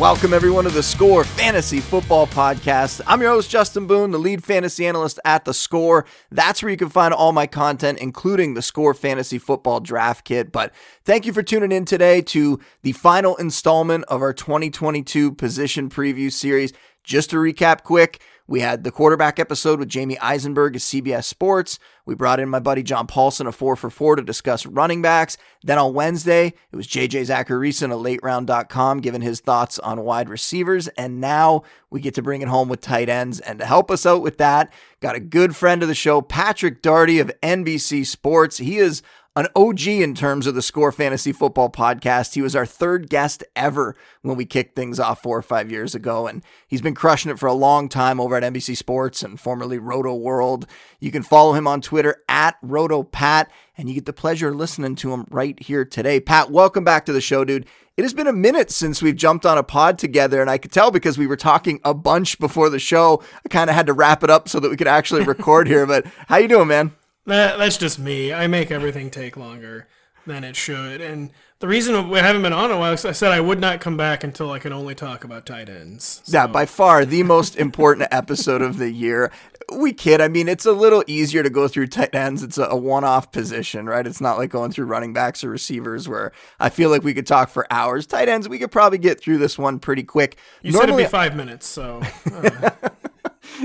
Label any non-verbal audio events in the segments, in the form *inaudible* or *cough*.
Welcome, everyone, to the Score Fantasy Football Podcast. I'm your host, Justin Boone, the lead fantasy analyst at The Score. That's where you can find all my content, including the Score Fantasy Football Draft Kit. But thank you for tuning in today to the final installment of our 2022 position preview series. Just to recap quick, we had the quarterback episode with Jamey Eisenberg of CBS Sports. We brought in my buddy John Paulsen of 4 for 4 to discuss running backs. Then on Wednesday, it was JJ Zachariason of lateround.com giving his thoughts on wide receivers. And now we get to bring it home with tight ends. And to help us out with that, got a good friend of the show, Patrick Daugherty of NBC Sports. He is an OG in terms of the Score Fantasy Football podcast. He was our third guest ever when we kicked things off four or five years ago, and he's been crushing it for a long time over at NBC Sports and formerly Rotoworld. You can follow him on Twitter at RotoPat, and you get the pleasure of listening to him right here today. Pat, welcome back to the show, dude. It has been a minute since we've jumped on a pod together, and I could tell because we were talking a bunch before the show. I kind of had to wrap it up so that we could actually record here. But how you doing, man? That, that's just me. I make everything take longer than it should. And the reason we haven't been on a while is I said I would not come back until I could only talk about tight ends. So. Yeah, by far the most important *laughs* episode of the year. We kid. I mean, it's a little easier to go through tight ends. It's a, one off position, right? It's not like going through running backs or receivers where I feel like we could talk for hours. Tight ends, we could probably get through this one pretty quick. You Normally, said it'd be five minutes, so. *laughs* Uh.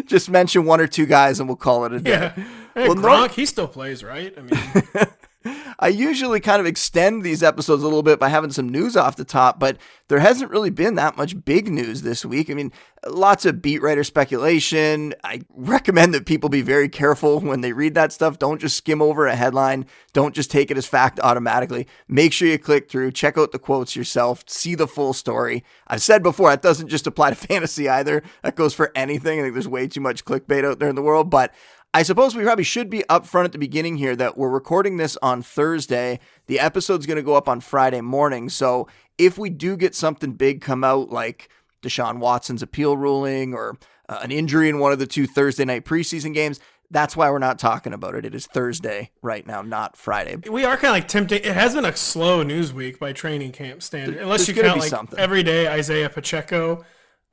Just mention one or two guys and we'll call it a day. Yeah. Hey, well, Gronk, he still plays, right? I mean, *laughs* I usually kind of extend these episodes a little bit by having some news off the top, but there hasn't really been that much big news this week. I mean, lots of beat writer speculation. I *laughs* recommend that people be very careful when they read that stuff. Don't just skim over a headline. Don't just take it as fact automatically. Make sure you click through, check out the quotes yourself, see the full story. I've said before, that doesn't just apply to *laughs* fantasy either. That goes for anything. I think there's way too much clickbait out there in the world, but I suppose we probably should be upfront at the beginning here that we're recording this on Thursday. The episode's going to go up on Friday morning. So if we do get something big come out like Deshaun Watson's appeal ruling or uh, an injury in one of the two Thursday night preseason games, that's why we're not talking about it. It is Thursday right now, not Friday. We are kind of like tempting. It has been a slow news week by training camp standard, unless There's you count like something. every day Isaiah Pacheco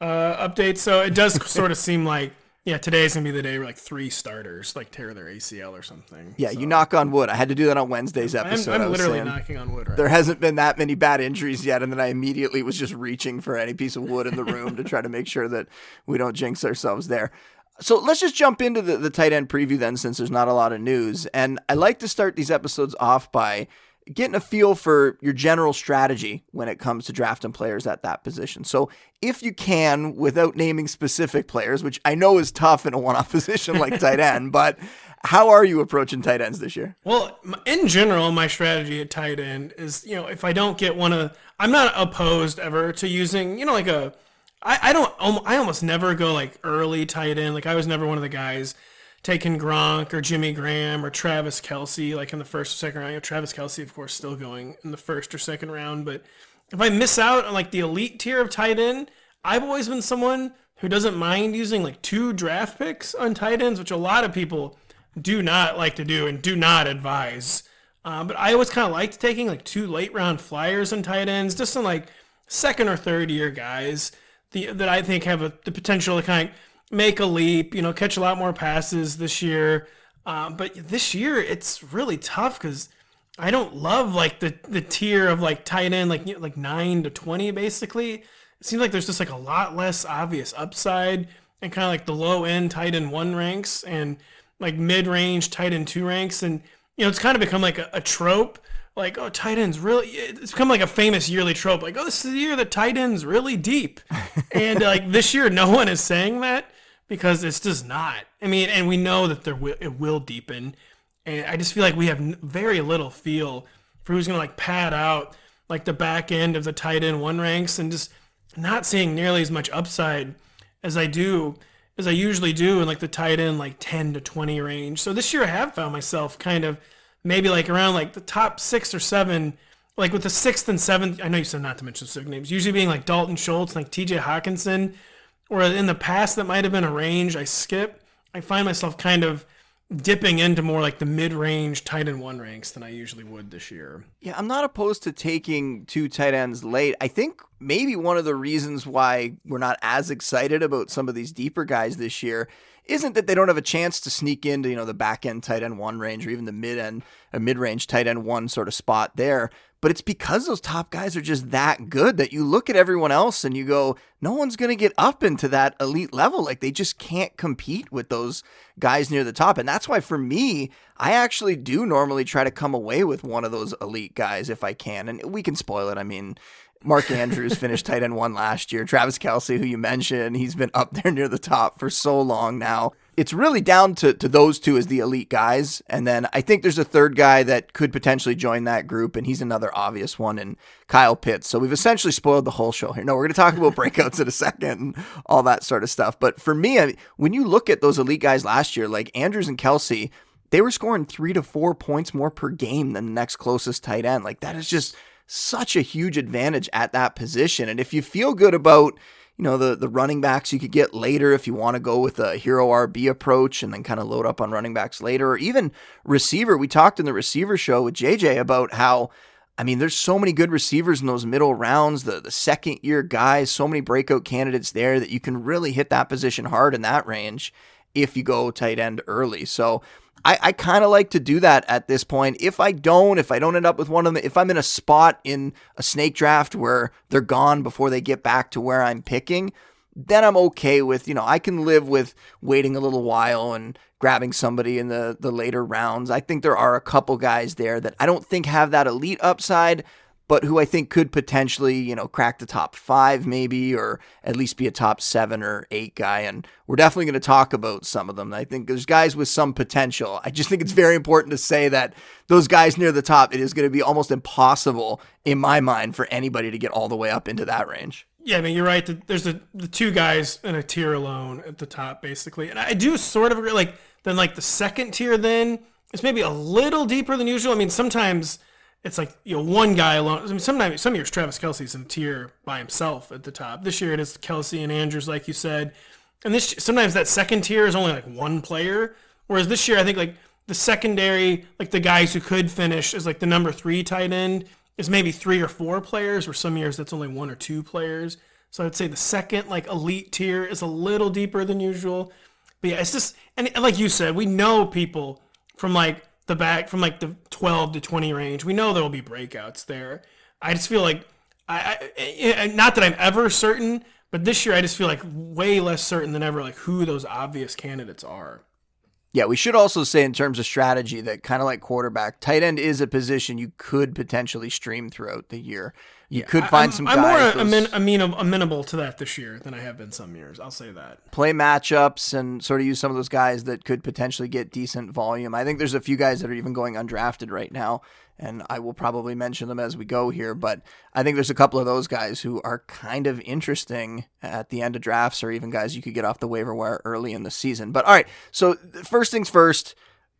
uh, updates. So it does *laughs* sort of seem like yeah, today's gonna be the day where like three starters like tear their ACL or something. Yeah, so. you knock on wood. I had to do that on Wednesday's episode. I'm, I'm literally saying. knocking on wood. Right there now. hasn't been that many bad injuries yet, and then I immediately was just reaching for any piece of wood in the room to try to make sure that we don't jinx ourselves there. So let's just jump into the, the tight end preview then, since there's not a lot of news. And I like to start these episodes off by getting a feel for your general strategy when it comes to drafting players at that position. So, if you can, without naming specific players, which I know is tough in a one off *laughs* position like tight *laughs* end, but how are you approaching tight ends this year? Well, in general, my strategy at tight end is, you know, if I don't get one of, I'm not opposed ever to using, you know, like a, I, I don't, I almost never go like early tight end. Like I was never one of the guys taking Gronk or Jimmy Graham or Travis Kelce, like in the first or second round. You know, Travis Kelce, of course, still going in the first or second round. But if I miss out on like the elite tier of tight end, I've always been someone who doesn't mind using like two draft picks on tight ends, which a lot of people do not like to do and do not advise. Um, but I always kind of liked taking like two late round flyers on tight ends, just some like second or third year guys the, that I think have a, the potential to kind of make a leap, you know, catch a lot more passes this year. Um, but this year it's really tough because I don't love like the the tier of like tight end like like nine to twenty basically. It seems like there's just like a lot less obvious upside and kind of like the low end tight end one ranks and like mid range tight end two ranks. And you know it's kind of become like a, a trope. Like oh tight ends really it's become like a famous yearly trope. Like oh this is the year that tight ends really deep. And like this year no one is saying that because it's just not. I mean, and we know that there will, it will deepen, and I just feel like we have very little feel for who's going to like pad out like the back end of the tight end one ranks, and just not seeing nearly as much upside as I do as I usually do in like the tight end like 10 to 20 range. So this year I have found myself kind of maybe like around like the top six or seven, like with the sixth and seventh. I know you said not to mention specific names, usually being like Dalton Schultz, like TJ Hockenson or in the past that might have been a range I skip, I find myself kind of dipping into more like the mid-range tight end one ranks than I usually would this year. Yeah, I'm not opposed to taking two tight ends late. I think maybe one of the reasons why we're not as excited about some of these deeper guys this year isn't that they don't have a chance to sneak into, you know, the back end tight end one range or even the mid end, a uh, mid range tight end one sort of spot there. But it's because those top guys are just that good that you look at everyone else and you go, no one's going to get up into that elite level. Like they just can't compete with those guys near the top. And that's why for me, I actually do normally try to come away with one of those elite guys if I can. And we can spoil it. I mean, Mark Andrews *laughs* finished tight end one last year. Travis Kelce, who you mentioned, he's been up there near the top for so long now. It's really down to, to those two as the elite guys. And then I think there's a third guy that could potentially join that group, and he's another obvious one and Kyle Pitts. So we've essentially spoiled the whole show here. No, we're going to talk about *laughs* breakouts in a second and all that sort of stuff. But for me, I when you look at those elite guys last year, like Andrews and Kelce, they were scoring three to four points more per game than the next closest tight end. Like that is just such a huge advantage at that position. And if you feel good about, you know, the the running backs you could get later if you want to go with a hero RB approach and then kind of load up on running backs later, or even receiver. We talked in the receiver show with JJ about how I mean, there's so many good receivers in those middle rounds, the the second year guys, so many breakout candidates there that you can really hit that position hard in that range if you go tight end early. So I, I kind of like to do that at this point. If I don't, if I don't end up with one of them, if I'm in a spot in a snake draft where they're gone before they get back to where I'm picking, then I'm okay with, you know, I can live with waiting a little while and grabbing somebody in the the later rounds. I think there are a couple guys there that I don't think have that elite upside, but who I think could potentially, you know, crack the top five maybe, or at least be a top seven or eight guy. And we're definitely going to talk about some of them. I think there's guys with some potential. I just think it's very important to say that those guys near the top, it is going to be almost impossible in my mind for anybody to get all the way up into that range. Yeah, I mean, you're right. There's the, the two guys in a tier alone at the top, basically. And I do sort of agree. Like, then, like, the second tier, then, is maybe a little deeper than usual. I mean, sometimes it's like you know one guy alone. I mean, sometimes some years Travis Kelce's in a tier by himself at the top. This year it is Kelce and Andrews, like you said, and this sometimes that second tier is only like one player. Whereas this year I think like the secondary, like the guys who could finish is like the number three tight end is maybe three or four players. Or some years that's only one or two players. So I'd say the second like elite tier is a little deeper than usual. But yeah, it's just and like you said, we know people from like the back from like the 12 to 20 range. We know there will be breakouts there. I just feel like I, I, eh, eh, not that I'm ever certain, but this year I just feel like way less certain than ever like who those obvious candidates are. Yeah, we should also say in terms of strategy that kind of like quarterback, tight end is a position you could potentially stream throughout the year. You yeah, could find I'm, some. I'm more amen, amen, amenable to that this year than I have been some years. I'll say that. Play matchups and sort of use some of those guys that could potentially get decent volume. I think there's a few guys that are even going undrafted right now, and I will probably mention them as we go here. But I think there's a couple of those guys who are kind of interesting at the end of drafts, or even guys you could get off the waiver wire early in the season. But all right, so first things first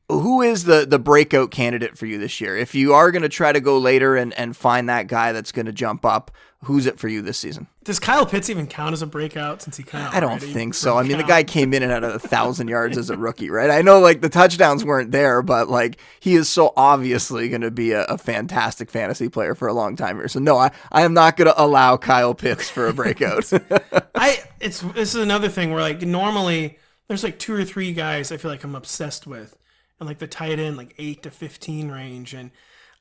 who is the the breakout candidate for you this year? If you are going to try to go later and, and find that guy that's going to jump up, who's it for you this season? Does Kyle Pitts even count as a breakout since he kind of? I don't think so. I mean, the guy came in and had a *laughs* thousand yards as a rookie, right? I know like the touchdowns weren't there, but like he is so obviously going to be a, a, fantastic fantasy player for a long time here. So no, I, I am not going to allow Kyle Pitts for a breakout. *laughs* I it's this is another thing where like normally there's like two or three guys I feel like I'm obsessed with and like the tight end like 8 to 15 range and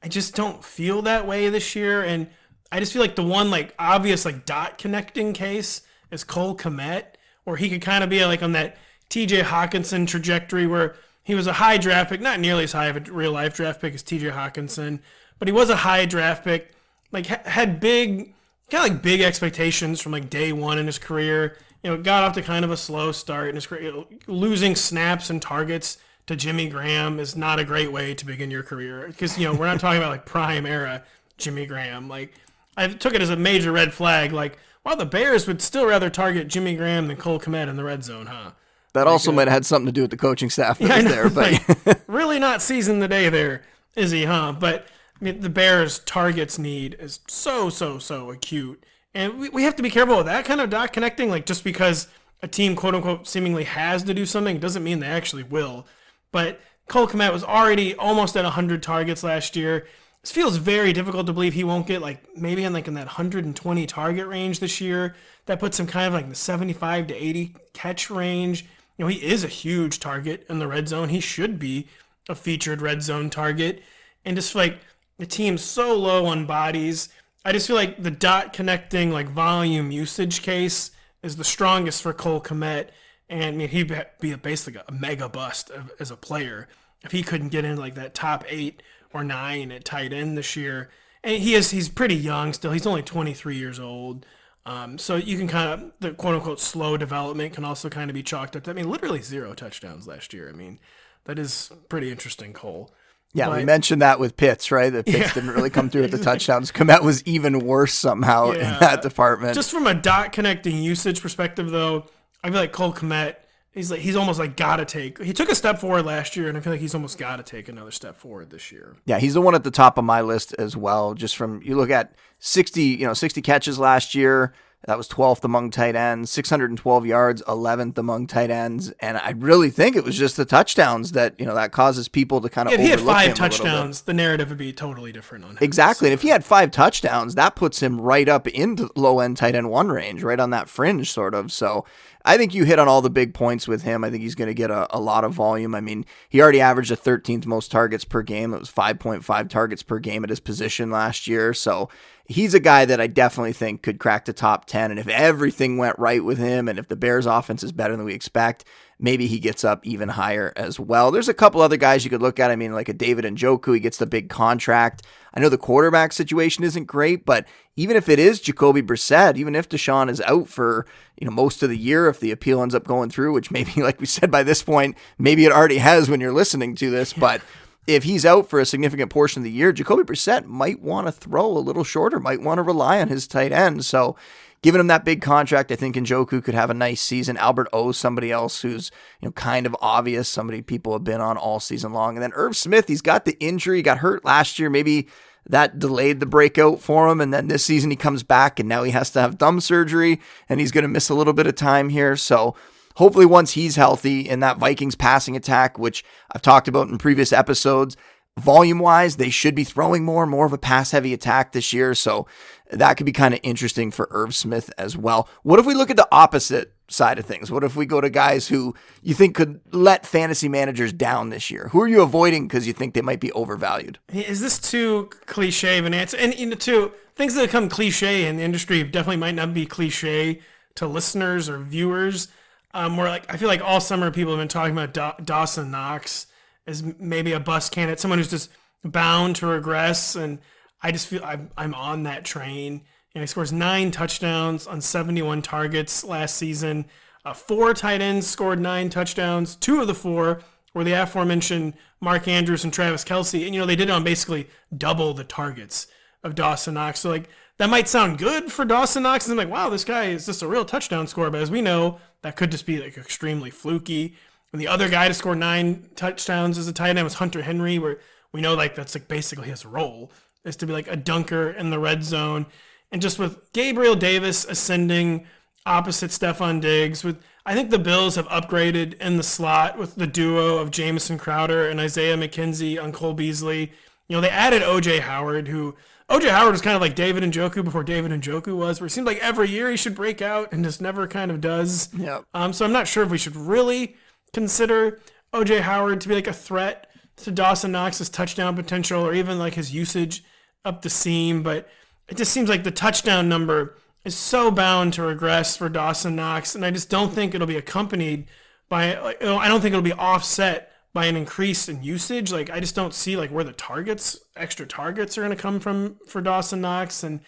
I just don't feel that way this year and I just feel like the one like obvious like dot connecting case is Cole Kmet where he could kind of be like on that TJ Hockenson trajectory where he was a high draft pick, not nearly as high of a real life draft pick as TJ Hockenson, but he was a high draft pick, like had big kind of like big expectations from like day one in his career. You know, got off to kind of a slow start in his career, losing snaps and targets to Jimmy Graham is not a great way to begin your career because you know we're not talking about like prime era Jimmy Graham. Like I took it as a major red flag. Like, well, the Bears would still rather target Jimmy Graham than Cole Kmet in the red zone, huh? That like, also uh, might have had something to do with the coaching staff that yeah, was there, but like, *laughs* really not seizing the day there, is he, huh? But I mean, the Bears' targets need is so so so acute, and we, we have to be careful with that kind of dot connecting. Like just because a team quote unquote seemingly has to do something, doesn't mean they actually will. But Cole Kmet was already almost at 100 targets last year. This feels very difficult to believe he won't get like maybe in like in that 120 target range this year. That puts him kind of like the 75 to 80 catch range. You know, he is a huge target in the red zone. He should be a featured red zone target. And just like the team's so low on bodies, I just feel like the dot connecting like volume usage case is the strongest for Cole Kmet. And I mean, he'd be basically a mega bust as a player if he couldn't get into like that top eight or nine at tight end this year. And he is he's pretty young still. He's only 23 years old. Um, so you can kind of the quote unquote slow development can also kind of be chalked up. To, I mean, literally zero touchdowns last year. I mean, that is pretty interesting, Cole. Yeah, but, we mentioned that with Pitts, right? The Pitts yeah. didn't really come through with the *laughs* touchdowns. Kmet was even worse somehow yeah. in that department. Just from a dot connecting usage perspective, though, I feel like Cole Kmet he's like he's almost like got to take. He took a step forward last year, and I feel like he's almost got to take another step forward this year. Yeah, he's the one at the top of my list as well. Just from you look at sixty, you know, sixty catches last year. That was 12th among tight ends, 612 yards, 11th among tight ends, and I really think it was just the touchdowns that you know that causes people to kind of. If he had five touchdowns, the narrative would be totally different on him. Exactly, so. and if he had five touchdowns, that puts him right up into low end tight end one range, right on that fringe, sort of. So I think you hit on all the big points with him. I think he's going to get a, a lot of volume. I mean, he already averaged the 13th most targets per game. It was 5.5 targets per game at his position last year. So he's a guy that I definitely think could crack the top 10. And if everything went right with him and if the Bears offense is better than we expect, maybe he gets up even higher as well. There's a couple other guys you could look at. I mean, like a David Njoku, he gets the big contract. I know the quarterback situation isn't great, but even if it is Jacoby Brissett, even if Deshaun is out for you know most of the year, if the appeal ends up going through, which maybe, *laughs* like we said by this point, maybe it already has when you're listening to this, but if he's out for a significant portion of the year, Jacoby Brissett might want to throw a little shorter, might want to rely on his tight end. So giving him that big contract, I think Njoku could have a nice season. Albert O, somebody else who's you know kind of obvious, somebody people have been on all season long. And then Irv Smith, he's got the injury, got hurt last year, maybe that delayed the breakout for him. And then this season he comes back and now he has to have thumb surgery and he's going to miss a little bit of time here. So hopefully once he's healthy in that Vikings passing attack, which I've talked about in previous episodes, volume wise, they should be throwing more, more of a pass heavy attack this year. So that could be kind of interesting for Irv Smith as well. What if we look at the opposite side of things? What if we go to guys who you think could let fantasy managers down this year? Who are you avoiding because you think they might be overvalued? Is this too cliche of an answer? And you know, too things that become cliche in the industry definitely might not be cliche to listeners or viewers. Um, where like I feel like all summer people have been talking about da- Dawson Knox as maybe a bust candidate, someone who's just bound to regress. And I just feel I'm, I'm on that train. You know, he scores nine touchdowns on 71 targets last season. Uh, four tight ends scored nine touchdowns. Two of the four were the aforementioned Mark Andrews and Travis Kelce, And, you know, they did it on basically double the targets of Dawson Knox. So, like, that might sound good for Dawson Knox. And I'm like, wow, this guy is just a real touchdown scorer. But as we know, that could just be like extremely fluky. And the other guy to score nine touchdowns as a tight end was Hunter Henry, where we know like that's like basically his role is to be like a dunker in the red zone. And just with Gabriel Davis ascending opposite Stefon Diggs, with I think the Bills have upgraded in the slot with the duo of Jamison Crowder and Isaiah McKenzie on Cole Beasley. You know, they added OJ Howard, who OJ Howard was kind of like David Njoku before David Njoku was, where it seemed like every year he should break out and just never kind of does. Yeah. Um, so I'm not sure if we should really consider OJ Howard to be like a threat to Dawson Knox's touchdown potential or even like his usage up the seam, but it just seems like the touchdown number is so bound to regress for Dawson Knox, and I just don't think it'll be accompanied by. Like, I don't think it'll be offset by an increase in usage. Like I just don't see like where the targets, extra targets, are going to come from for Dawson Knox, and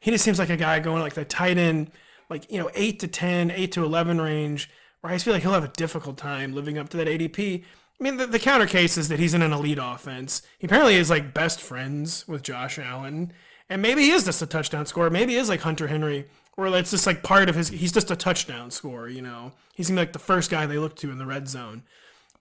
he just seems like a guy going like the tight end, like you know eight to 10, 8 to eleven range where I just feel like he'll have a difficult time living up to that ADP. I mean, the, the counter case is that he's in an elite offense. He apparently is like best friends with Josh Allen, and maybe he is just a touchdown scorer. Maybe he is like Hunter Henry, or it's just like part of his. He's just a touchdown scorer. You know, he's gonna like the first guy they look to in the red zone.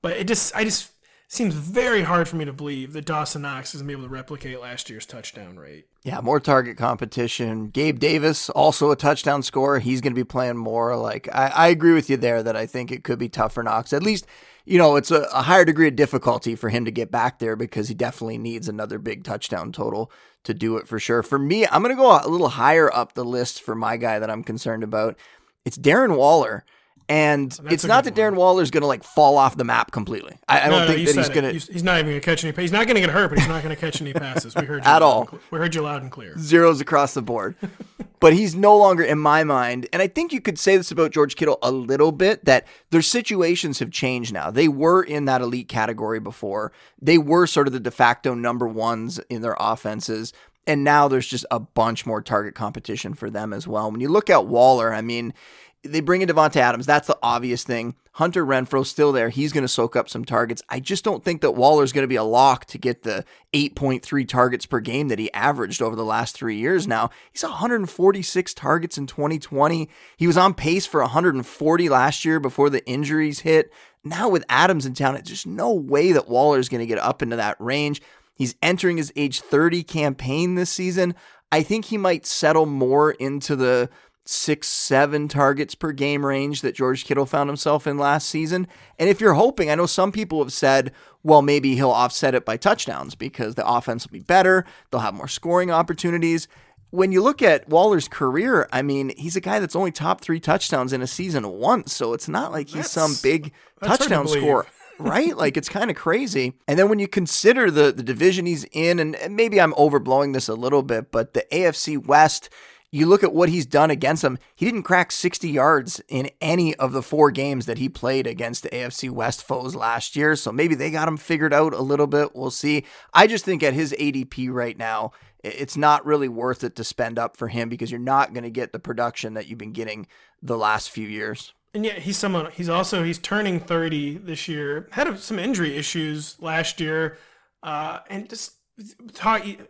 But it just, I just seems very hard for me to believe that Dawson Knox is going to be able to replicate last year's touchdown rate. Yeah, more target competition. Gabe Davis, also a touchdown scorer. He's going to be playing more. Like, I, I agree with you there that I think it could be tough for Knox. At least, you know, it's a, a higher degree of difficulty for him to get back there because he definitely needs another big touchdown total to do it for sure. For me, I'm going to go a little higher up the list for my guy that I'm concerned about. It's Darren Waller. And it's not that Darren Waller is going to like fall off the map completely. I, I No, don't no, think that he's going to He's, not even going to catch any. He's not going to get hurt, but he's not going to catch any passes. We heard *laughs* you At all. We heard you loud and clear. zeros across the board. *laughs* but he's no longer in my mind. And I think you could say this about George Kittle a little bit that their situations have changed now. They were in that elite category before, they were sort of the de facto number ones in their offenses. And now there's just a bunch more target competition for them as well. When you look at Waller, I mean, they bring in Davante Adams. That's the obvious thing. Hunter Renfrow's still there. He's going to soak up some targets. I just don't think that Waller's going to be a lock to get the 8.3 targets per game that he averaged over the last three years now. He's 146 targets in 2020. He was on pace for 140 last year before the injuries hit. Now with Adams in town, it's just no way that Waller's going to get up into that range. He's entering his age 30 campaign this season. I think he might settle more into the six, seven targets per game range that George Kittle found himself in last season. And if you're hoping, I know some people have said, well, maybe he'll offset it by touchdowns because the offense will be better, they'll have more scoring opportunities. When you look at Waller's career, I mean, he's a guy that's only top three touchdowns in a season once. So it's not like he's some big that's hard to touchdown believe. scorer right? Like it's kind of crazy. And then when you consider the the division he's in, and maybe I'm overblowing this a little bit, but the AFC West, you look at what he's done against them. He didn't crack 60 yards in any of the four games that he played against the AFC West foes last year. So maybe they got him figured out a little bit. We'll see. I just think at his ADP right now, it's not really worth it to spend up for him because you're not going to get the production that you've been getting the last few years. And yeah, he's someone. He's also he's turning 30 this year. Had some injury issues last year, uh, and just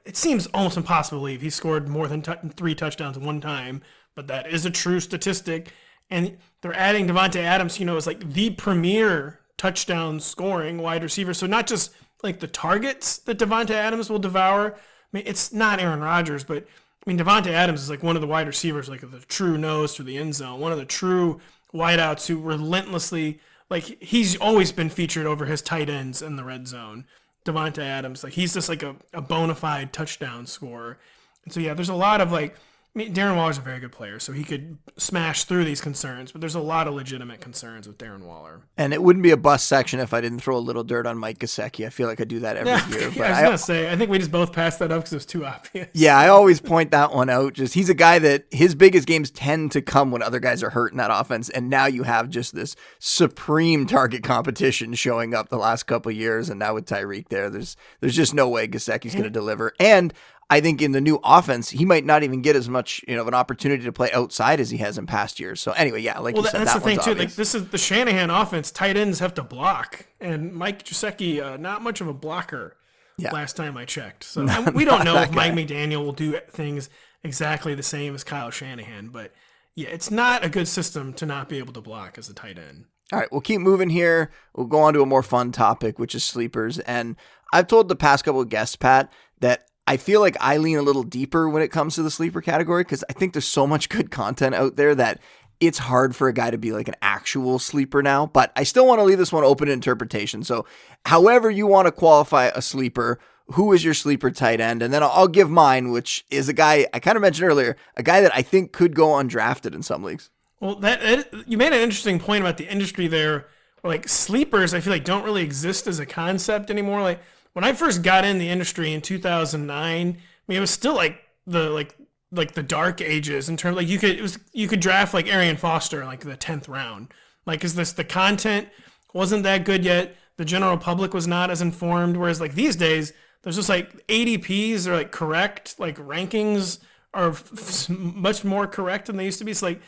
it seems almost impossible to believe he scored more than t- three touchdowns one time. But that is a true statistic. And they're adding Davante Adams. You know, is like the premier touchdown scoring wide receiver. So not just like the targets that Davante Adams will devour. I mean, it's not Aaron Rodgers, but I mean, Davante Adams is like one of the wide receivers, like the true nose to the end zone, one of the true wideouts who relentlessly, like, he's always been featured over his tight ends in the red zone. Davante Adams, like, he's just like a, a bona fide touchdown scorer. And so, yeah, there's a lot of like, I mean, Darren Waller's a very good player, so he could smash through these concerns, but there's a lot of legitimate concerns with Darren Waller. And it wouldn't be a bust section if I didn't throw a little dirt on Mike Gesicki. I feel like I do that every year. *laughs* Yeah, But I was I, gonna say, I think we just both passed that up because it was too obvious. yeah, I always point that one out. Just he's a guy that his biggest games tend to come when other guys are hurt in that offense, and now you have just this supreme target competition showing up the last couple years, and now with Tyreek there, there's there's just no way Gesicki's going to deliver. And I think in the new offense, he might not even get as much you know of an opportunity to play outside as he has in past years. So anyway, yeah, like Well, you that, said, that's that the thing too. obvious. Like this is the Shanahan offense. Tight ends have to block, and Mike Gesicki, uh, not much of a blocker. Yeah. Last time I checked, so *laughs* we don't know if Mike McDaniel will do things exactly the same as Kyle Shanahan, but yeah, it's not a good system to not be able to block as a tight end. All right, we'll keep moving here. We'll go on to a more fun topic, which is sleepers. And I've told the past couple of guests, Pat, that I feel like I lean a little deeper when it comes to the sleeper category because I think there's so much good content out there that it's hard for a guy to be like an actual sleeper now. But I still want to leave this one open to interpretation. So, however you want to qualify a sleeper, who is your sleeper tight end? And then I'll, give mine, which is a guy I kind of mentioned earlier, a guy that I think could go undrafted in some leagues. Well, that, that you made an interesting point about the industry there. Like sleepers, I feel like don't really exist as a concept anymore. Like when I first got in the industry in 2009, I mean, it was still like the like like the dark ages in terms like you could it was you could draft like Arian Foster like the 10th round. Like is this the content wasn't that good yet? The general public was not as informed. Whereas like these days, there's just like ADPs are like correct, like rankings are f- much more correct than they used to be. So like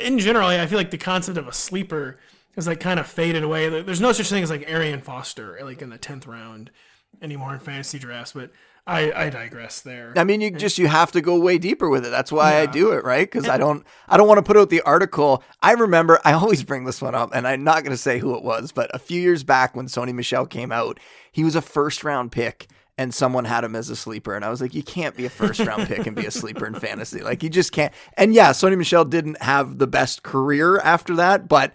in general, I feel like the concept of a sleeper is like kind of faded away. There's no such thing as like Arian Foster like in the 10th round anymore in fantasy drafts. But I, I digress there. I mean, you just you have to go way deeper with it. That's why I do it, right? Because I don't I don't want to put out the article. I remember I always bring this one up, and I'm not going to say who it was, but a few years back when Sony Michel came out, he was a first round pick. And someone had him as a sleeper, and I was like, "You can't be a first round pick and be a sleeper in fantasy. Like, you just can't." And yeah, Sony Michel didn't have the best career after that, but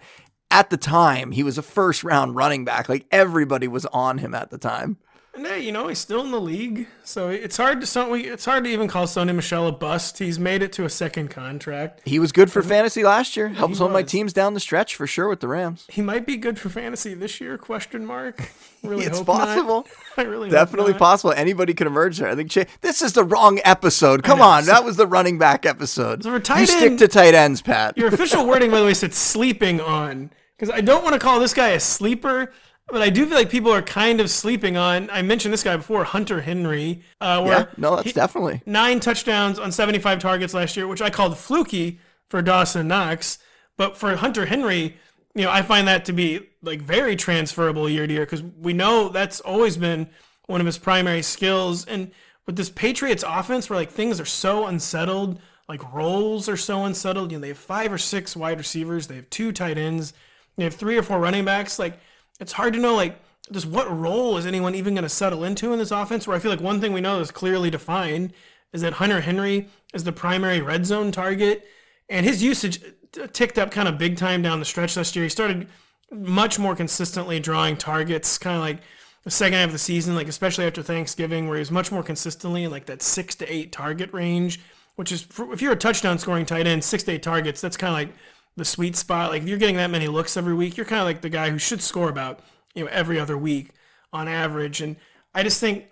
at the time, he was a first round running back. Like everybody was on him at the time. And hey, you know he's still in the league, so it's hard to so it's hard to even call Sony Michel a bust. He's made it to a second contract. He was good for fantasy last year. Helped some of my teams down the stretch for sure with the Rams. He might be good for fantasy this year? Question mark. *laughs* Really, it's possible. Not. *laughs* I really definitely possible. Anybody can emerge there. I think Ch- this is the wrong episode. Come on, that was the running back episode. So tight you stick end- to tight ends, Pat. Your official *laughs* wording, by the way, said sleeping on because I don't want to call this guy a sleeper. But I do feel like people are kind of sleeping on. I mentioned this guy before, Hunter Henry. Uh, where yeah, no, that's he- definitely. nine touchdowns on 75 targets last year, which I called fluky for Dawson Knox. But for Hunter Henry, you know, I find that to be like very transferable year to year because we know that's always been one of his primary skills. And with this Patriots offense, where like things are so unsettled, like roles are so unsettled. You know, they have five or six wide receivers, they have two tight ends, they have three or four running backs. Like it's hard to know like just what role is anyone even going to settle into in this offense? Where I feel like one thing we know is clearly defined is that Hunter Henry is the primary red zone target, and his usage uh, ticked up kind of big time down the stretch last year. He started much more consistently drawing targets, kind of like the second half of the season, like especially after Thanksgiving, where he was much more consistently in like that six to eight target range, which is if you're a touchdown scoring tight end, six to eight targets, that's kind of like the sweet spot. Like if you're getting that many looks every week, you're kind of like the guy who should score about you know every other week on average. And I just think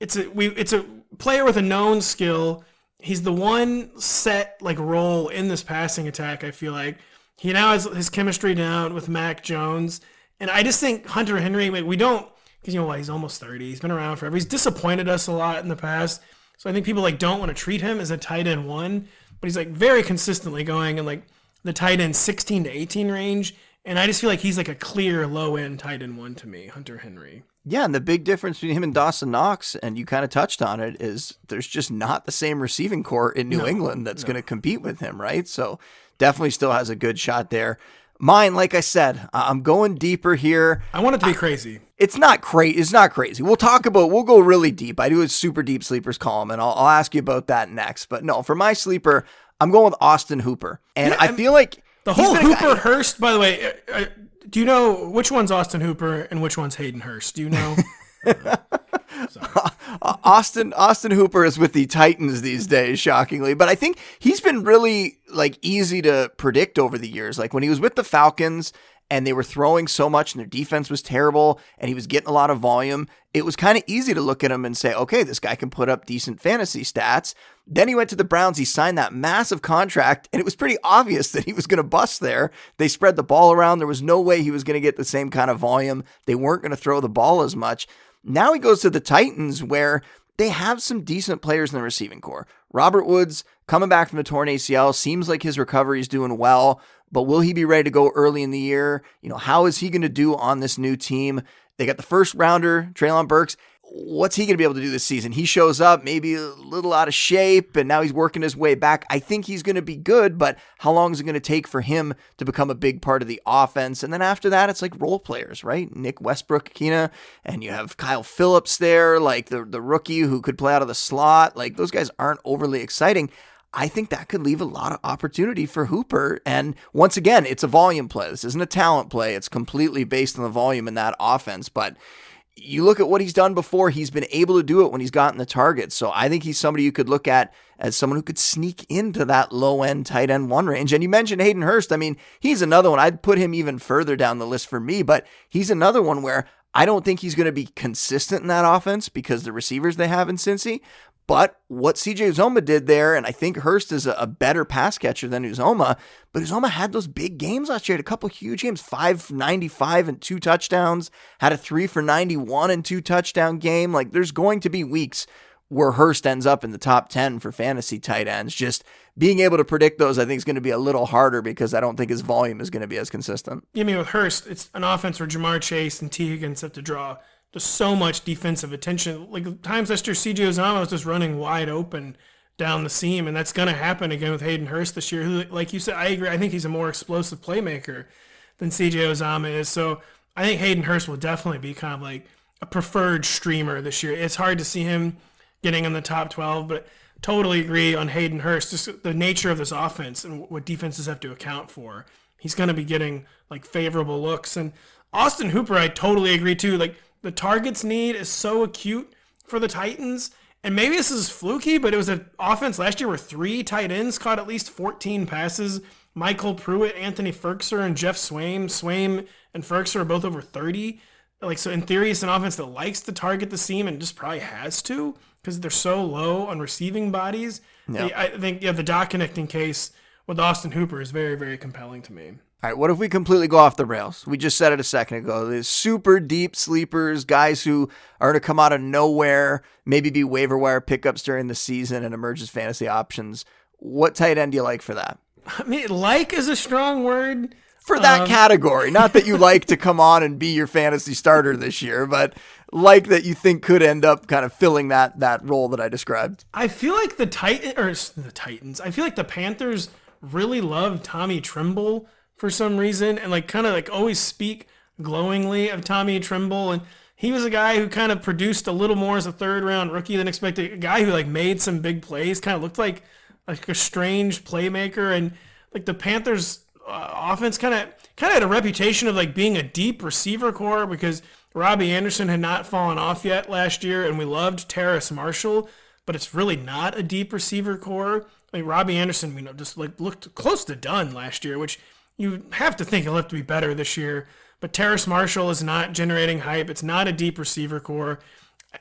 it's a we it's a player with a known skill. He's the one set like role in this passing attack. I feel like he now has his chemistry down with Mac Jones, and I just think Hunter Henry. We don't because you know why he's almost thirty. He's been around forever. He's disappointed us a lot in the past. So I think people like don't want to treat him as a tight end one, but he's like very consistently going and like the tight end 16 to 18 range. And I just feel like he's like a clear low end tight end one to me, Hunter Henry. Yeah, and the big difference between him and Dawson Knox, and you kind of touched on it, is there's just not the same receiving corps in New England that's going to compete with him, right? So definitely still has a good shot there. Mine, like I said, I- I'm going deeper here. I want it to be crazy. It's not crazy. It's not crazy. We'll talk about. We'll go really deep. I do a super deep sleepers column, and I'll, I'll ask you about that next. But no, for my sleeper, I'm going with Austin Hooper, and I feel like The whole a guy- Hooper Hurst, by the way, uh, uh, do you know which one's Austin Hooper and which one's Hayden Hurst? Do you know? *laughs* *laughs* Austin Austin Hooper is with the Titans these days, shockingly. But I think he's been really like easy to predict over the years. Like when he was with the Falcons and they were throwing so much and their defense was terrible and he was getting a lot of volume, it was kind of easy to look at him and say, okay, this guy can put up decent fantasy stats. Then he went to the Browns, he signed that massive contract, and it was pretty obvious that he was going to bust there. They spread the ball around. There was no way he was going to get the same kind of volume. They weren't going to throw the ball as much. Now he goes to the Titans where they have some decent players in the receiving corps. Robert Woods coming back from the torn ACL seems like his recovery is doing well, but will he be ready to go early in the year? You know, how is he going to do on this new team? They got the first rounder, Treylon Burks. What's he going to be able to do this season? He shows up maybe a little out of shape and now he's working his way back. I think he's going to be good, but how long is it going to take for him to become a big part of the offense? And then after that, it's like role players, right? Nick Westbrook-Ikhine, and you have Kyle Philips there, like the, the rookie who could play out of the slot. Like those guys aren't overly exciting. I think that could leave a lot of opportunity for Hooper. And once again, it's a volume play. This isn't a talent play. It's completely based on the volume in that offense. But you look at what he's done before, he's been able to do it when he's gotten the targets. So I think he's somebody you could look at as someone who could sneak into that low end tight end one range. And you mentioned Hayden Hurst. I mean, he's another one. I'd put him even further down the list for me, but he's another one where I don't think he's going to be consistent in that offense because the receivers they have in Cincy. But what CJ Uzomah did there, and I think Hurst is a, a better pass catcher than Uzomah, but Uzomah had those big games last year. Had a couple huge games, 595 and two touchdowns, had a three for 91 and two touchdown game. Like there's going to be weeks where Hurst ends up in the top 10 for fantasy tight ends. Just being able to predict those, I think, is going to be a little harder because I don't think his volume is going to be as consistent. You mean with Hurst, it's an offense where Ja'Marr Chase and Tee Higgins have to draw just so much defensive attention. Like times last year, CJ Uzomah was just running wide open down the seam, and that's going to happen again with Hayden Hurst this year. Who, like you said, I agree. I think he's a more explosive playmaker than CJ Uzomah is. So I think Hayden Hurst will definitely be kind of like a preferred streamer this year. It's hard to see him getting in the top 12, but totally agree on Hayden Hurst. Just the nature of this offense and what defenses have to account for. He's going to be getting like favorable looks. And Austin Hooper, I totally agree too. Like the targets need is so acute for the Titans. And maybe this is fluky, but it was an offense last year where three tight ends caught at least 14 passes. MyCole Pruitt, Anthony Firkser, and Geoff Swaim. Swaim and Firkser are both over 30. Like, so in theory, it's an offense that likes to target the seam and just probably has to because they're so low on receiving bodies. Yep. I think yeah, the dot connecting case with Austin Hooper is very, very compelling to me. All right, what if we completely go off the rails? We just said it a second ago. These super deep sleepers, guys who are to come out of nowhere, maybe be waiver wire pickups during the season and emerge as fantasy options. What tight end do you like for that? I mean, like is a strong word. For that um, category. Not that you *laughs* like to come on and be your fantasy starter this year, but like that you think could end up kind of filling that that role that I described. I feel like the Titan or the Titans. I feel like the Panthers really love Tommy Tremble for some reason and like kind of like always speak glowingly of Tommy Tremble and he was a guy who kind of produced a little more as a third round rookie than expected. A guy who like made some big plays, kind of looked like like a strange playmaker and like the Panthers uh, offense kind of kind of had a reputation of like being a deep receiver corps because Robbie Anderson had not fallen off yet last year and we loved Terrace Marshall, but it's really not a deep receiver corps. I mean, Robbie Anderson, you know, just like looked close to done last year, which you have to think he'll have to be better this year. But Terrace Marshall is not generating hype. It's not a deep receiver corps.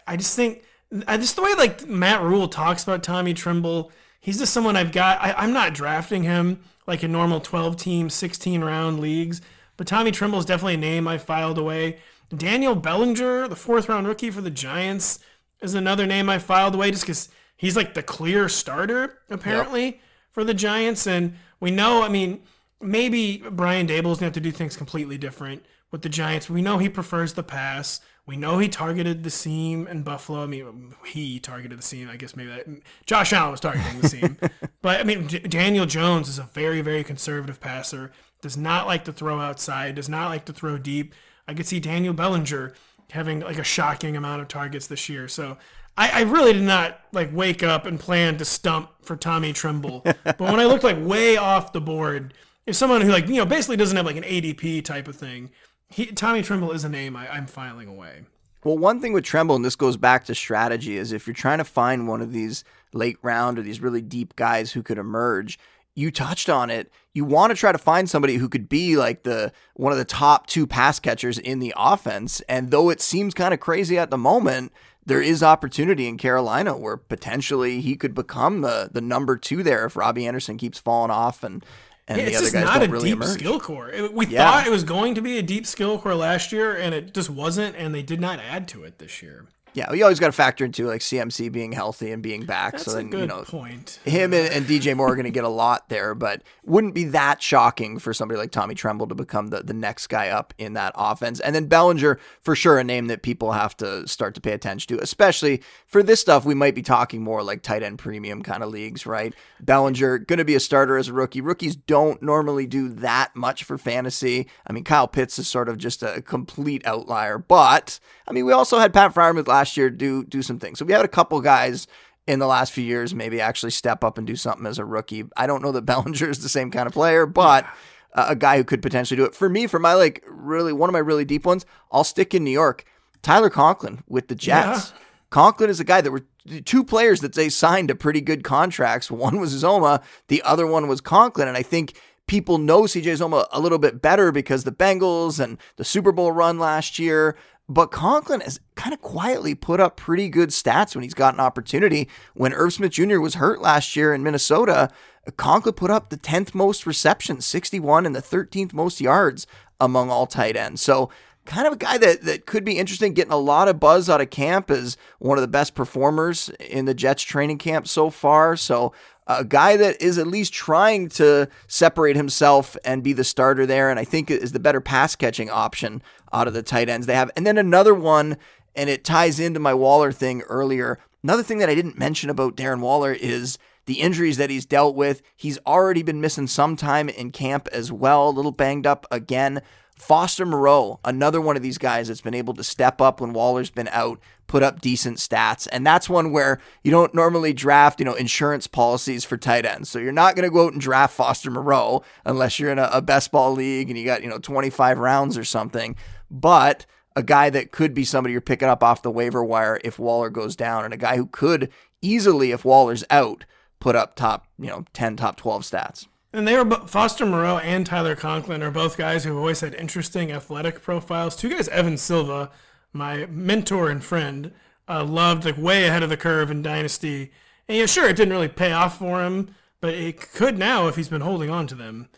I just think, I just the way like Matt Rhule talks about Tommy Tremble, he's just someone I've got. I, I'm not drafting him like in normal 12 team, 16 round leagues. But Tommy Tremble is definitely a name I filed away. Daniel Bellinger, the fourth round rookie for the Giants, is another name I filed away just because he's like the clear starter apparently yep. for the Giants. And we know, I mean, maybe Brian Daboll's gonna have to do things completely different with the Giants. We know he prefers the pass. We know he targeted the seam in Buffalo. I mean, he targeted the seam. I guess maybe that Josh Allen was targeting the seam. *laughs* but I mean, D- Daniel Jones is a very, very conservative passer. Does not like to throw outside. Does not like to throw deep. I could see Daniel Bellinger having like a shocking amount of targets this year. So I, I really did not like wake up and plan to stump for Tommy Tremble. *laughs* but when I looked like way off the board if someone who like you know basically doesn't have like an ADP type of thing, he, Tommy Tremble is a name I, I'm filing away. Well, one thing with Tremble, and this goes back to strategy, is if you're trying to find one of these late round or these really deep guys who could emerge, you touched on it. You want to try to find somebody who could be like the one of the top two pass catchers in the offense. And though it seems kind of crazy at the moment, there is opportunity in Carolina where potentially he could become the the number two there if Robbie Anderson keeps falling off and and yeah, the other guys not don't a really deep emerge. skill corps. we Yeah. thought it was going to be a deep skill corps last year, and it just wasn't, and they did not add to it this year. Yeah, you always got to factor into like CMC being healthy and being back. That's so a then good you know point. him and, and DJ Moore are going to get a lot there, but wouldn't be that shocking for somebody like Tommy Tremble to become the, the next guy up in that offense. And then Bellinger, for sure, a name that people have to start to pay attention to, especially for this stuff. We might be talking more like tight end premium kind of leagues, right? Bellinger, going to be a starter as a rookie. Rookies don't normally do that much for fantasy. I mean, Kyle Pitts is sort of just a complete outlier, but I mean, we also had Pat Freiermuth last year do do some things. So we had a couple guys in the last few years maybe actually step up and do something as a rookie. I don't know that *laughs* Bellinger is the same kind of player, but uh, a guy who could potentially do it. For me, for my like really one of my really deep ones, I'll stick in New York. Tyler Conklin with the Jets. Yeah. Conklin is a guy that were two players that they signed to pretty good contracts. *laughs* One was Zoma, the other one was Conklin, and I think people know CJ Zoma a little bit better because the Bengals and the Super Bowl run last year. But Conklin has kind of quietly put up pretty good stats when he's got an opportunity. When Irv Smith Jr. was hurt last year in Minnesota, Conklin put up the 10th most receptions, 61, and the 13th most yards among all tight ends. So kind of a guy that, that could be interesting, getting a lot of buzz out of camp as one of the best performers in the Jets training camp so far. So a guy that is at least trying to separate himself and be the starter there, and I think is the better pass catching option out of the tight ends they have. And then another one, and it ties into my Waller thing earlier. Another thing that I didn't mention about Darren Waller is the injuries that he's dealt with. He's already been missing some time in camp as well, a little banged up again. Foster Moreau, another one of these guys that's been able to step up when Waller's been out, put up decent stats. And that's one where you don't normally draft, you know, insurance policies for tight ends. So you're not going to go out and draft Foster Moreau unless you're in a, a best ball league and you got, you know, 25 rounds or something. But a guy that could be somebody you're picking up off the waiver wire if Waller goes down, and a guy who could easily, if Waller's out, put up top, you know, 10, top 12 stats. And they were Foster Moreau and Tyler Conklin are both guys who have always had interesting athletic profiles. Two guys, Evan Silva, my mentor and friend, uh, loved like way ahead of the curve in Dynasty. And yeah, sure, it didn't really pay off for him, but it could now if he's been holding on to them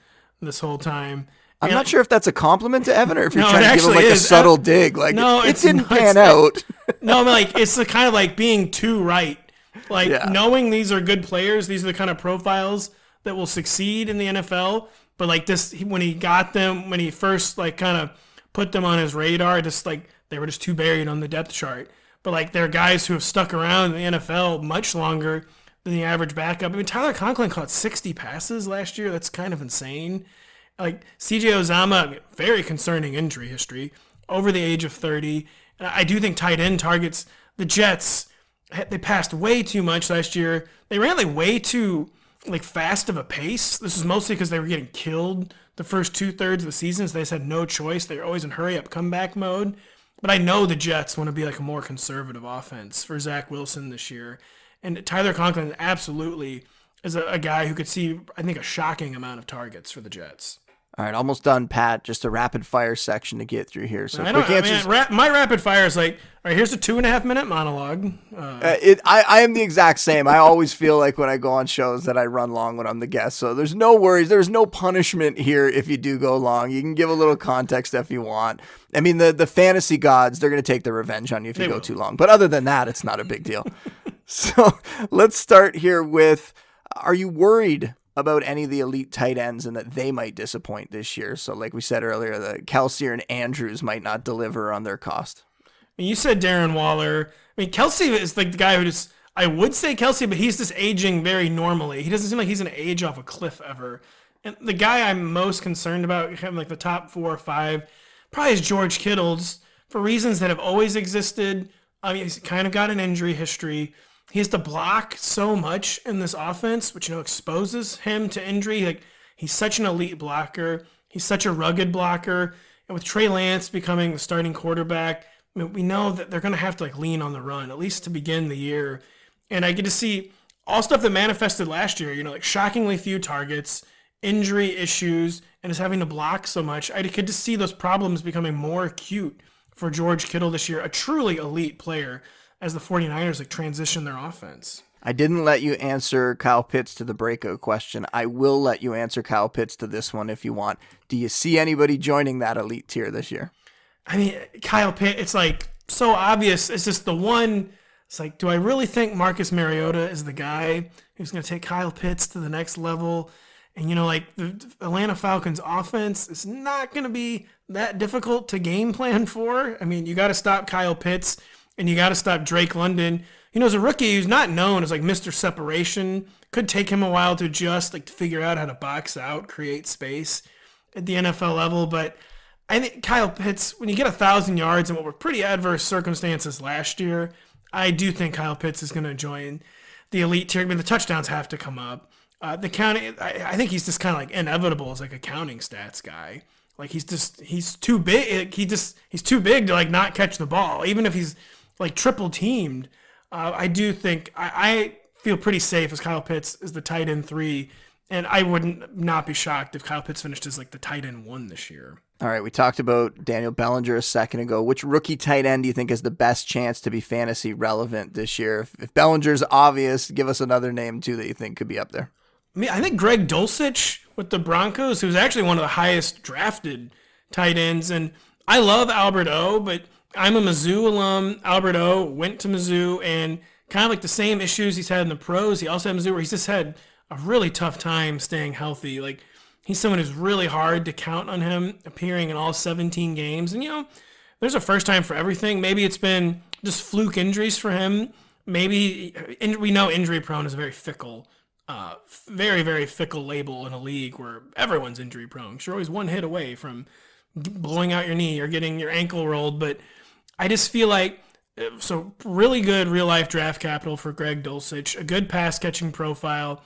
this whole time. I'm not sure if that's a compliment to Evan or if you're no, trying to give him like is. a subtle dig. Like, no, it didn't pan out. no, I mean, like it's the kind of like being too right. Like yeah. knowing these are good players, these are the kind of profiles that will succeed in the NFL. But like this, when he got them, when he first like kind of put them on his radar, just like they were just too buried on the depth chart. But like there are guys who have stuck around in the NFL much longer than the average backup. I mean, Tyler Conklin caught 60 passes last year. That's kind of insane. Like CJ Uzomah, very concerning injury history, over the age of 30. And I do think tight end targets the Jets. They passed way too much last year. They ran like way too like fast of a pace. This is mostly because they were getting killed the first two thirds of the season, so they just had no choice. They're always in hurry up comeback mode. But I know the Jets want to be like a more conservative offense for Zach Wilson this year. And Tyler Conklin absolutely is a, a guy who could see, I think, a shocking amount of targets for the Jets. All right, almost done, Pat. Just a rapid fire section to get through here. So I quick answers. I mean, my rapid fire is like, all right, here's a two and a half minute monologue. Uh, uh, it, I, I am the exact same. I always feel like when I go on shows that I run long when I'm the guest. So there's no worries. There's no punishment here if you do go long. You can give a little context if you want. I mean, the the fantasy gods, they're going to take their revenge on you if you go will. too long. But other than that, it's not a big deal. *laughs* so let's start here with: Are you worried about any of the elite tight ends and that they might disappoint this year. So, like we said earlier, the Kelce and Andrews might not deliver on their cost. You said Darren Waller. I mean, Kelce is like the guy who just. I would say Kelce, but he's just aging very normally. He doesn't seem like he's going to age off a cliff ever. And the guy I'm most concerned about, having like the top four or five, probably is George Kittle's for reasons that have always existed. I mean, he's kind of got an injury history he has to block so much in this offense, which you know exposes him to injury. Like he's such an elite blocker. He's such a rugged blocker. And with Trey Lance becoming the starting quarterback, I mean, we know that they're going to have to like lean on the run at least to begin the year. And I get to see all stuff that manifested last year. You know, like shockingly few targets, injury issues, and is having to block so much. I could just see those problems becoming more acute for George Kittle this year, a truly elite player as the 49ers like transition their offense. I didn't let you answer Kyle Pitts to the breakout question. I will let you answer Kyle Pitts to this one if you want. Do you see anybody joining that elite tier this year? I mean, Kyle Pitt, it's like so obvious. It's just the one. It's like, do I really think Marcus Mariota is the guy who's going to take Kyle Pitts to the next level? And, you know, like the Atlanta Falcons offense is not going to be that difficult to game plan for. I mean, you got to stop Kyle Pitts and you got to stop Drake London. You know, as a rookie who's not known as like Mr. Separation, could take him a while to adjust, like to figure out how to box out, create space at the NFL level. But I think Kyle Pitts, when you get a thousand yards in what were pretty adverse circumstances last year, I do think Kyle Pitts is going to join the elite tier. I mean, the touchdowns have to come up. Uh, the counting, I, I think he's just kind of like inevitable as like a counting stats guy. Like he's just he's too big. He just he's too big to like not catch the ball, even if he's like triple teamed, uh, I do think I, I, feel pretty safe as Kyle Pitts is the tight end three, and I wouldn't not be shocked if Kyle Pitts finished as like the tight end one this year. All right, we talked about Daniel Bellinger a second ago. Which rookie tight end do you think has the best chance to be fantasy relevant this year? If, if Bellinger's obvious, give us another name too that you think could be up there. I mean, I think Greg Dulcich with the Broncos, who's actually one of the highest drafted tight ends, and I love Albert O, but I'm a Mizzou alum. Albert O went to Mizzou and kind of like the same issues he's had in the pros. He also had Mizzou where he's just had a really tough time staying healthy. Like he's someone who's really hard to count on him appearing in all 17 games. And you know, there's a first time for everything. Maybe it's been just fluke injuries for him. Maybe we know injury prone is a very fickle, uh, very very fickle label in a league where everyone's injury prone. You're always one hit away from blowing out your knee or getting your ankle rolled. But I just feel like so really good real life draft capital for Greg Dulcich, a good pass catching profile,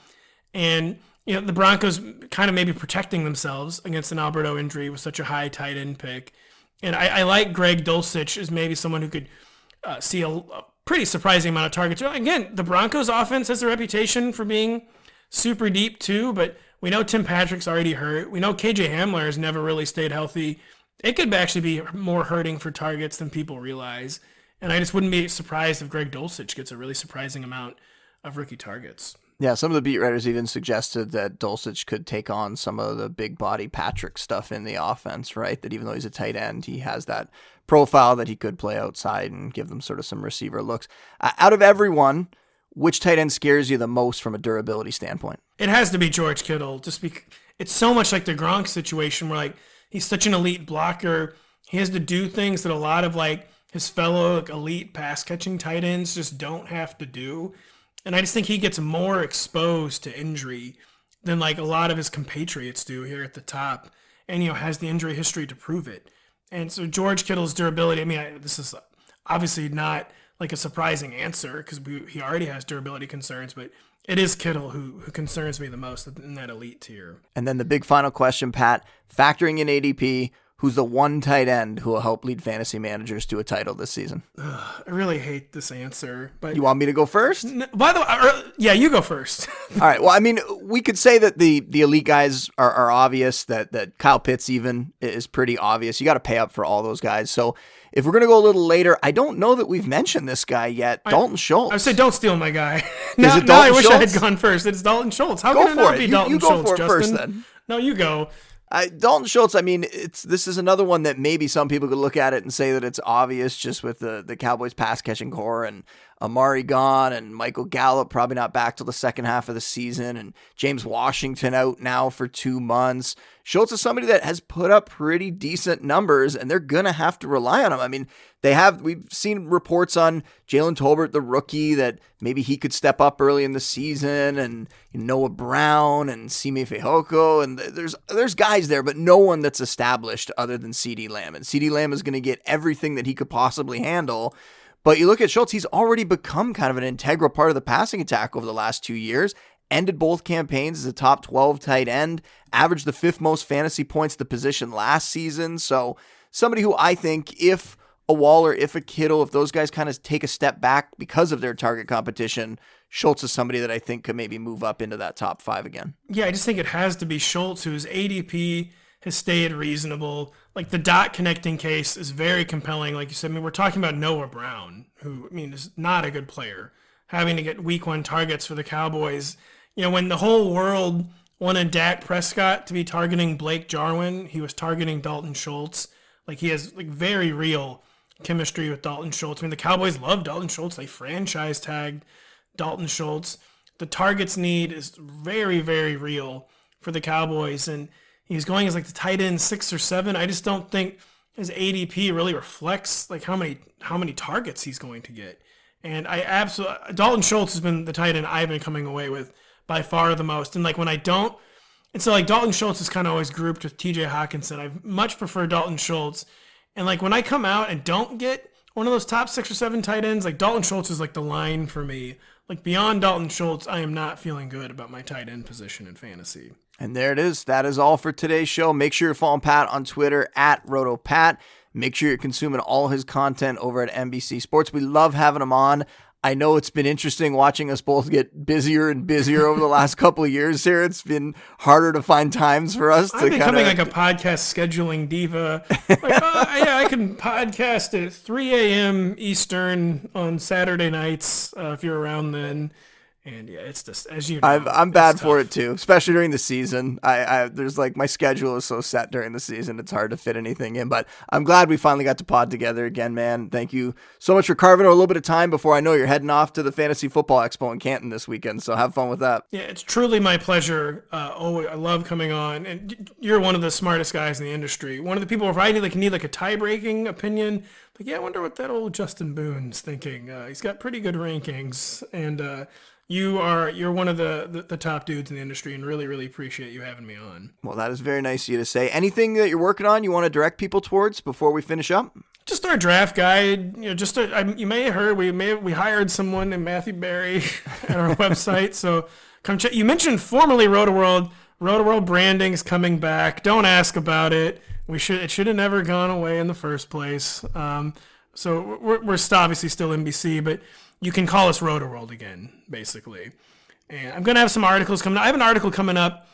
and you know the Broncos kind of maybe protecting themselves against an Albert O injury with such a high tight end pick. And I, I like Greg Dulcich as maybe someone who could uh, see a, a, pretty surprising amount of targets. Again, the Broncos offense has a reputation for being super deep too, but we know Tim Patrick's already hurt. We know KJ Hamler has never really stayed healthy. It could actually be more hurting for targets than people realize. And I just wouldn't be surprised if Greg Dulcich gets a really surprising amount of rookie targets. Yeah, some of the beat writers even suggested that Dulcich could take on some of the big body Patrick stuff in the offense, right? That even though he's a tight end, he has that profile that he could play outside and give them sort of some receiver looks. Uh, out of everyone, which tight end scares you the most from a durability standpoint? It has to be George Kittle. Just because it's so much like the Gronk situation where like he's such an elite blocker. He has to do things that a lot of like his fellow like, elite pass catching tight ends just don't have to do. And I just think he gets more exposed to injury than like a lot of his compatriots do here at the top, and you know has the injury history to prove it. And so George Kittle's durability. I mean, I, this is obviously not like a surprising answer because he already has durability concerns, but it is Kittle who who concerns me the most in that elite tier. And then the big final question, Pat, factoring in ADP, who's the one tight end who will help lead fantasy managers to a title this season? I really hate this answer, but you want me to go first? N- by the way, uh, yeah, you go first. *laughs* All right. Well, I mean, we could say that the the elite guys are, are obvious. That that Kyle Pitts even is pretty obvious. You got to pay up for all those guys. So if we're gonna go a little later, I don't know that we've mentioned this guy yet, I, Dalton Schultz. I said, don't steal my guy. *laughs* now, now I wish Schultz? I had gone first. It's Dalton Schultz. How go can it not it. be you, Dalton you go Schultz? Justin? first, then. No, you go. I, Dalton Schultz, I mean, it's this is another one that maybe some people could look at it and say that it's obvious just with the, the Cowboys pass catching corps and Amari gone and Michael Gallup probably not back till the second half of the season and James Washington out now for two months. Schultz is somebody that has put up pretty decent numbers and they're going to have to rely on him. I mean, they have, we've seen reports on Jalen Tolbert, the rookie, that maybe he could step up early in the season and Noah Brown and Simi Fehoko. And there's, there's guys there, but no one that's established other than CeeDee Lamb. And CeeDee Lamb is going to get everything that he could possibly handle. But you look at Schultz, he's already become kind of an integral part of the passing attack over the last two years. Ended both campaigns as a top 12 tight end, averaged the fifth most fantasy points the position last season. So, somebody who I think, if a Waller, if a Kittle, if those guys kind of take a step back because of their target competition, Schultz is somebody that I think could maybe move up into that top five again. Yeah, I just think it has to be Schultz, whose ADP has stayed reasonable. Like the dot connecting case is very compelling. Like you said, I mean, we're talking about Noah Brown, who I mean is not a good player, having to get week one targets for the Cowboys. You know, when the whole world wanted Dak Prescott to be targeting Blake Jarwin, he was targeting Dalton Schultz. Like he has like very real chemistry with Dalton Schultz. I mean, the Cowboys love Dalton Schultz. They franchise tagged Dalton Schultz. The targets need is very, very real for the Cowboys. And he's going as like the tight end six or seven. I just don't think his ADP really reflects like how many how many targets he's going to get. And I absolutely Dalton Schultz has been the tight end I've been coming away with by far the most. And like when I don't, and so like Dalton Schultz is kind of always grouped with T.J. Hockenson. I much prefer Dalton Schultz. And like when I come out and don't get one of those top six or seven tight ends, like Dalton Schultz is like the line for me. Like beyond Dalton Schultz, I am not feeling good about my tight end position in fantasy. And there it is. That is all for today's show. Make sure you're following Pat on Twitter at RotoPat. Make sure you're consuming all his content over at NBC Sports. We love having him on. I know it's been interesting watching us both get busier and busier over the last *laughs* couple of years here. It's been harder to find times for us to I'm becoming kinda... like a podcast scheduling diva. Like, uh, *laughs* yeah, I can podcast at 3 a.m. Eastern on Saturday nights uh, if you're around then And yeah, it's just as you know, I'm, I'm bad for it too, especially during the season. I, I there's like my schedule is so set during the season, it's hard to fit anything in. But I'm glad we finally got to pod together again, man. Thank you so much for carving out a little bit of time before I know you're heading off to the Fantasy Football Expo in Canton this weekend. So have fun with that. Yeah, it's truly my pleasure. Uh, oh, I love coming on, and you're one of the smartest guys in the industry. One of the people if I need like need like a tie breaking opinion, like yeah, I wonder what that old Justin Boone's thinking. Uh, he's got pretty good rankings, and uh, you are you're one of the, the, the top dudes in the industry and really really appreciate you having me on. Well that is very nice of you to say. Anything that you're working on you want to direct people towards before we finish up? Just our draft guide you know just I, you may have heard we may have, we hired someone named matthew berry *laughs* at our website so come check you mentioned formerly rotoworld rotoworld branding is coming back. Don't ask about it. We should it should have never gone away in the first place. Um, so we're, we're obviously still nbc but you can call us Rotoworld again, basically. And I'm going to have some articles coming. up. I have an article coming up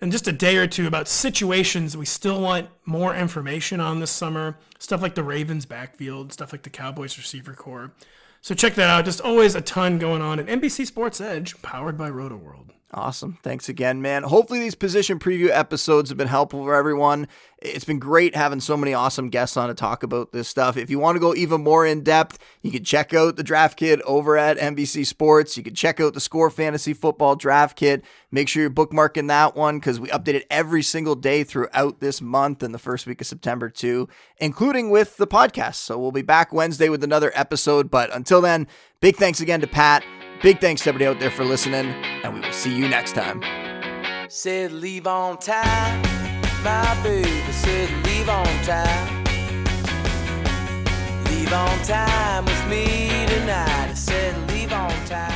in just a day or two about situations we still want more information on this summer. Stuff like the Ravens backfield, stuff like the Cowboys receiver corps. So check that out. Just always a ton going on at NBC Sports Edge, powered by Rotoworld. Awesome. Thanks again, man. Hopefully, these position preview episodes have been helpful for everyone. It's been great having so many awesome guests on to talk about this stuff. If you want to go even more in depth, you can check out the Draft Kit over at NBC Sports. You can check out the Score Fantasy Football Draft Kit. Make sure you're bookmarking that one because we update it every single day throughout this month and the first week of September, too, including with the podcast. So we'll be back Wednesday with another episode. But until then, big thanks again to Pat. Big thanks to everybody out there for listening, and we will see you next time. Said leave on time, my baby said leave on time. Leave on time with me tonight. Said leave on time.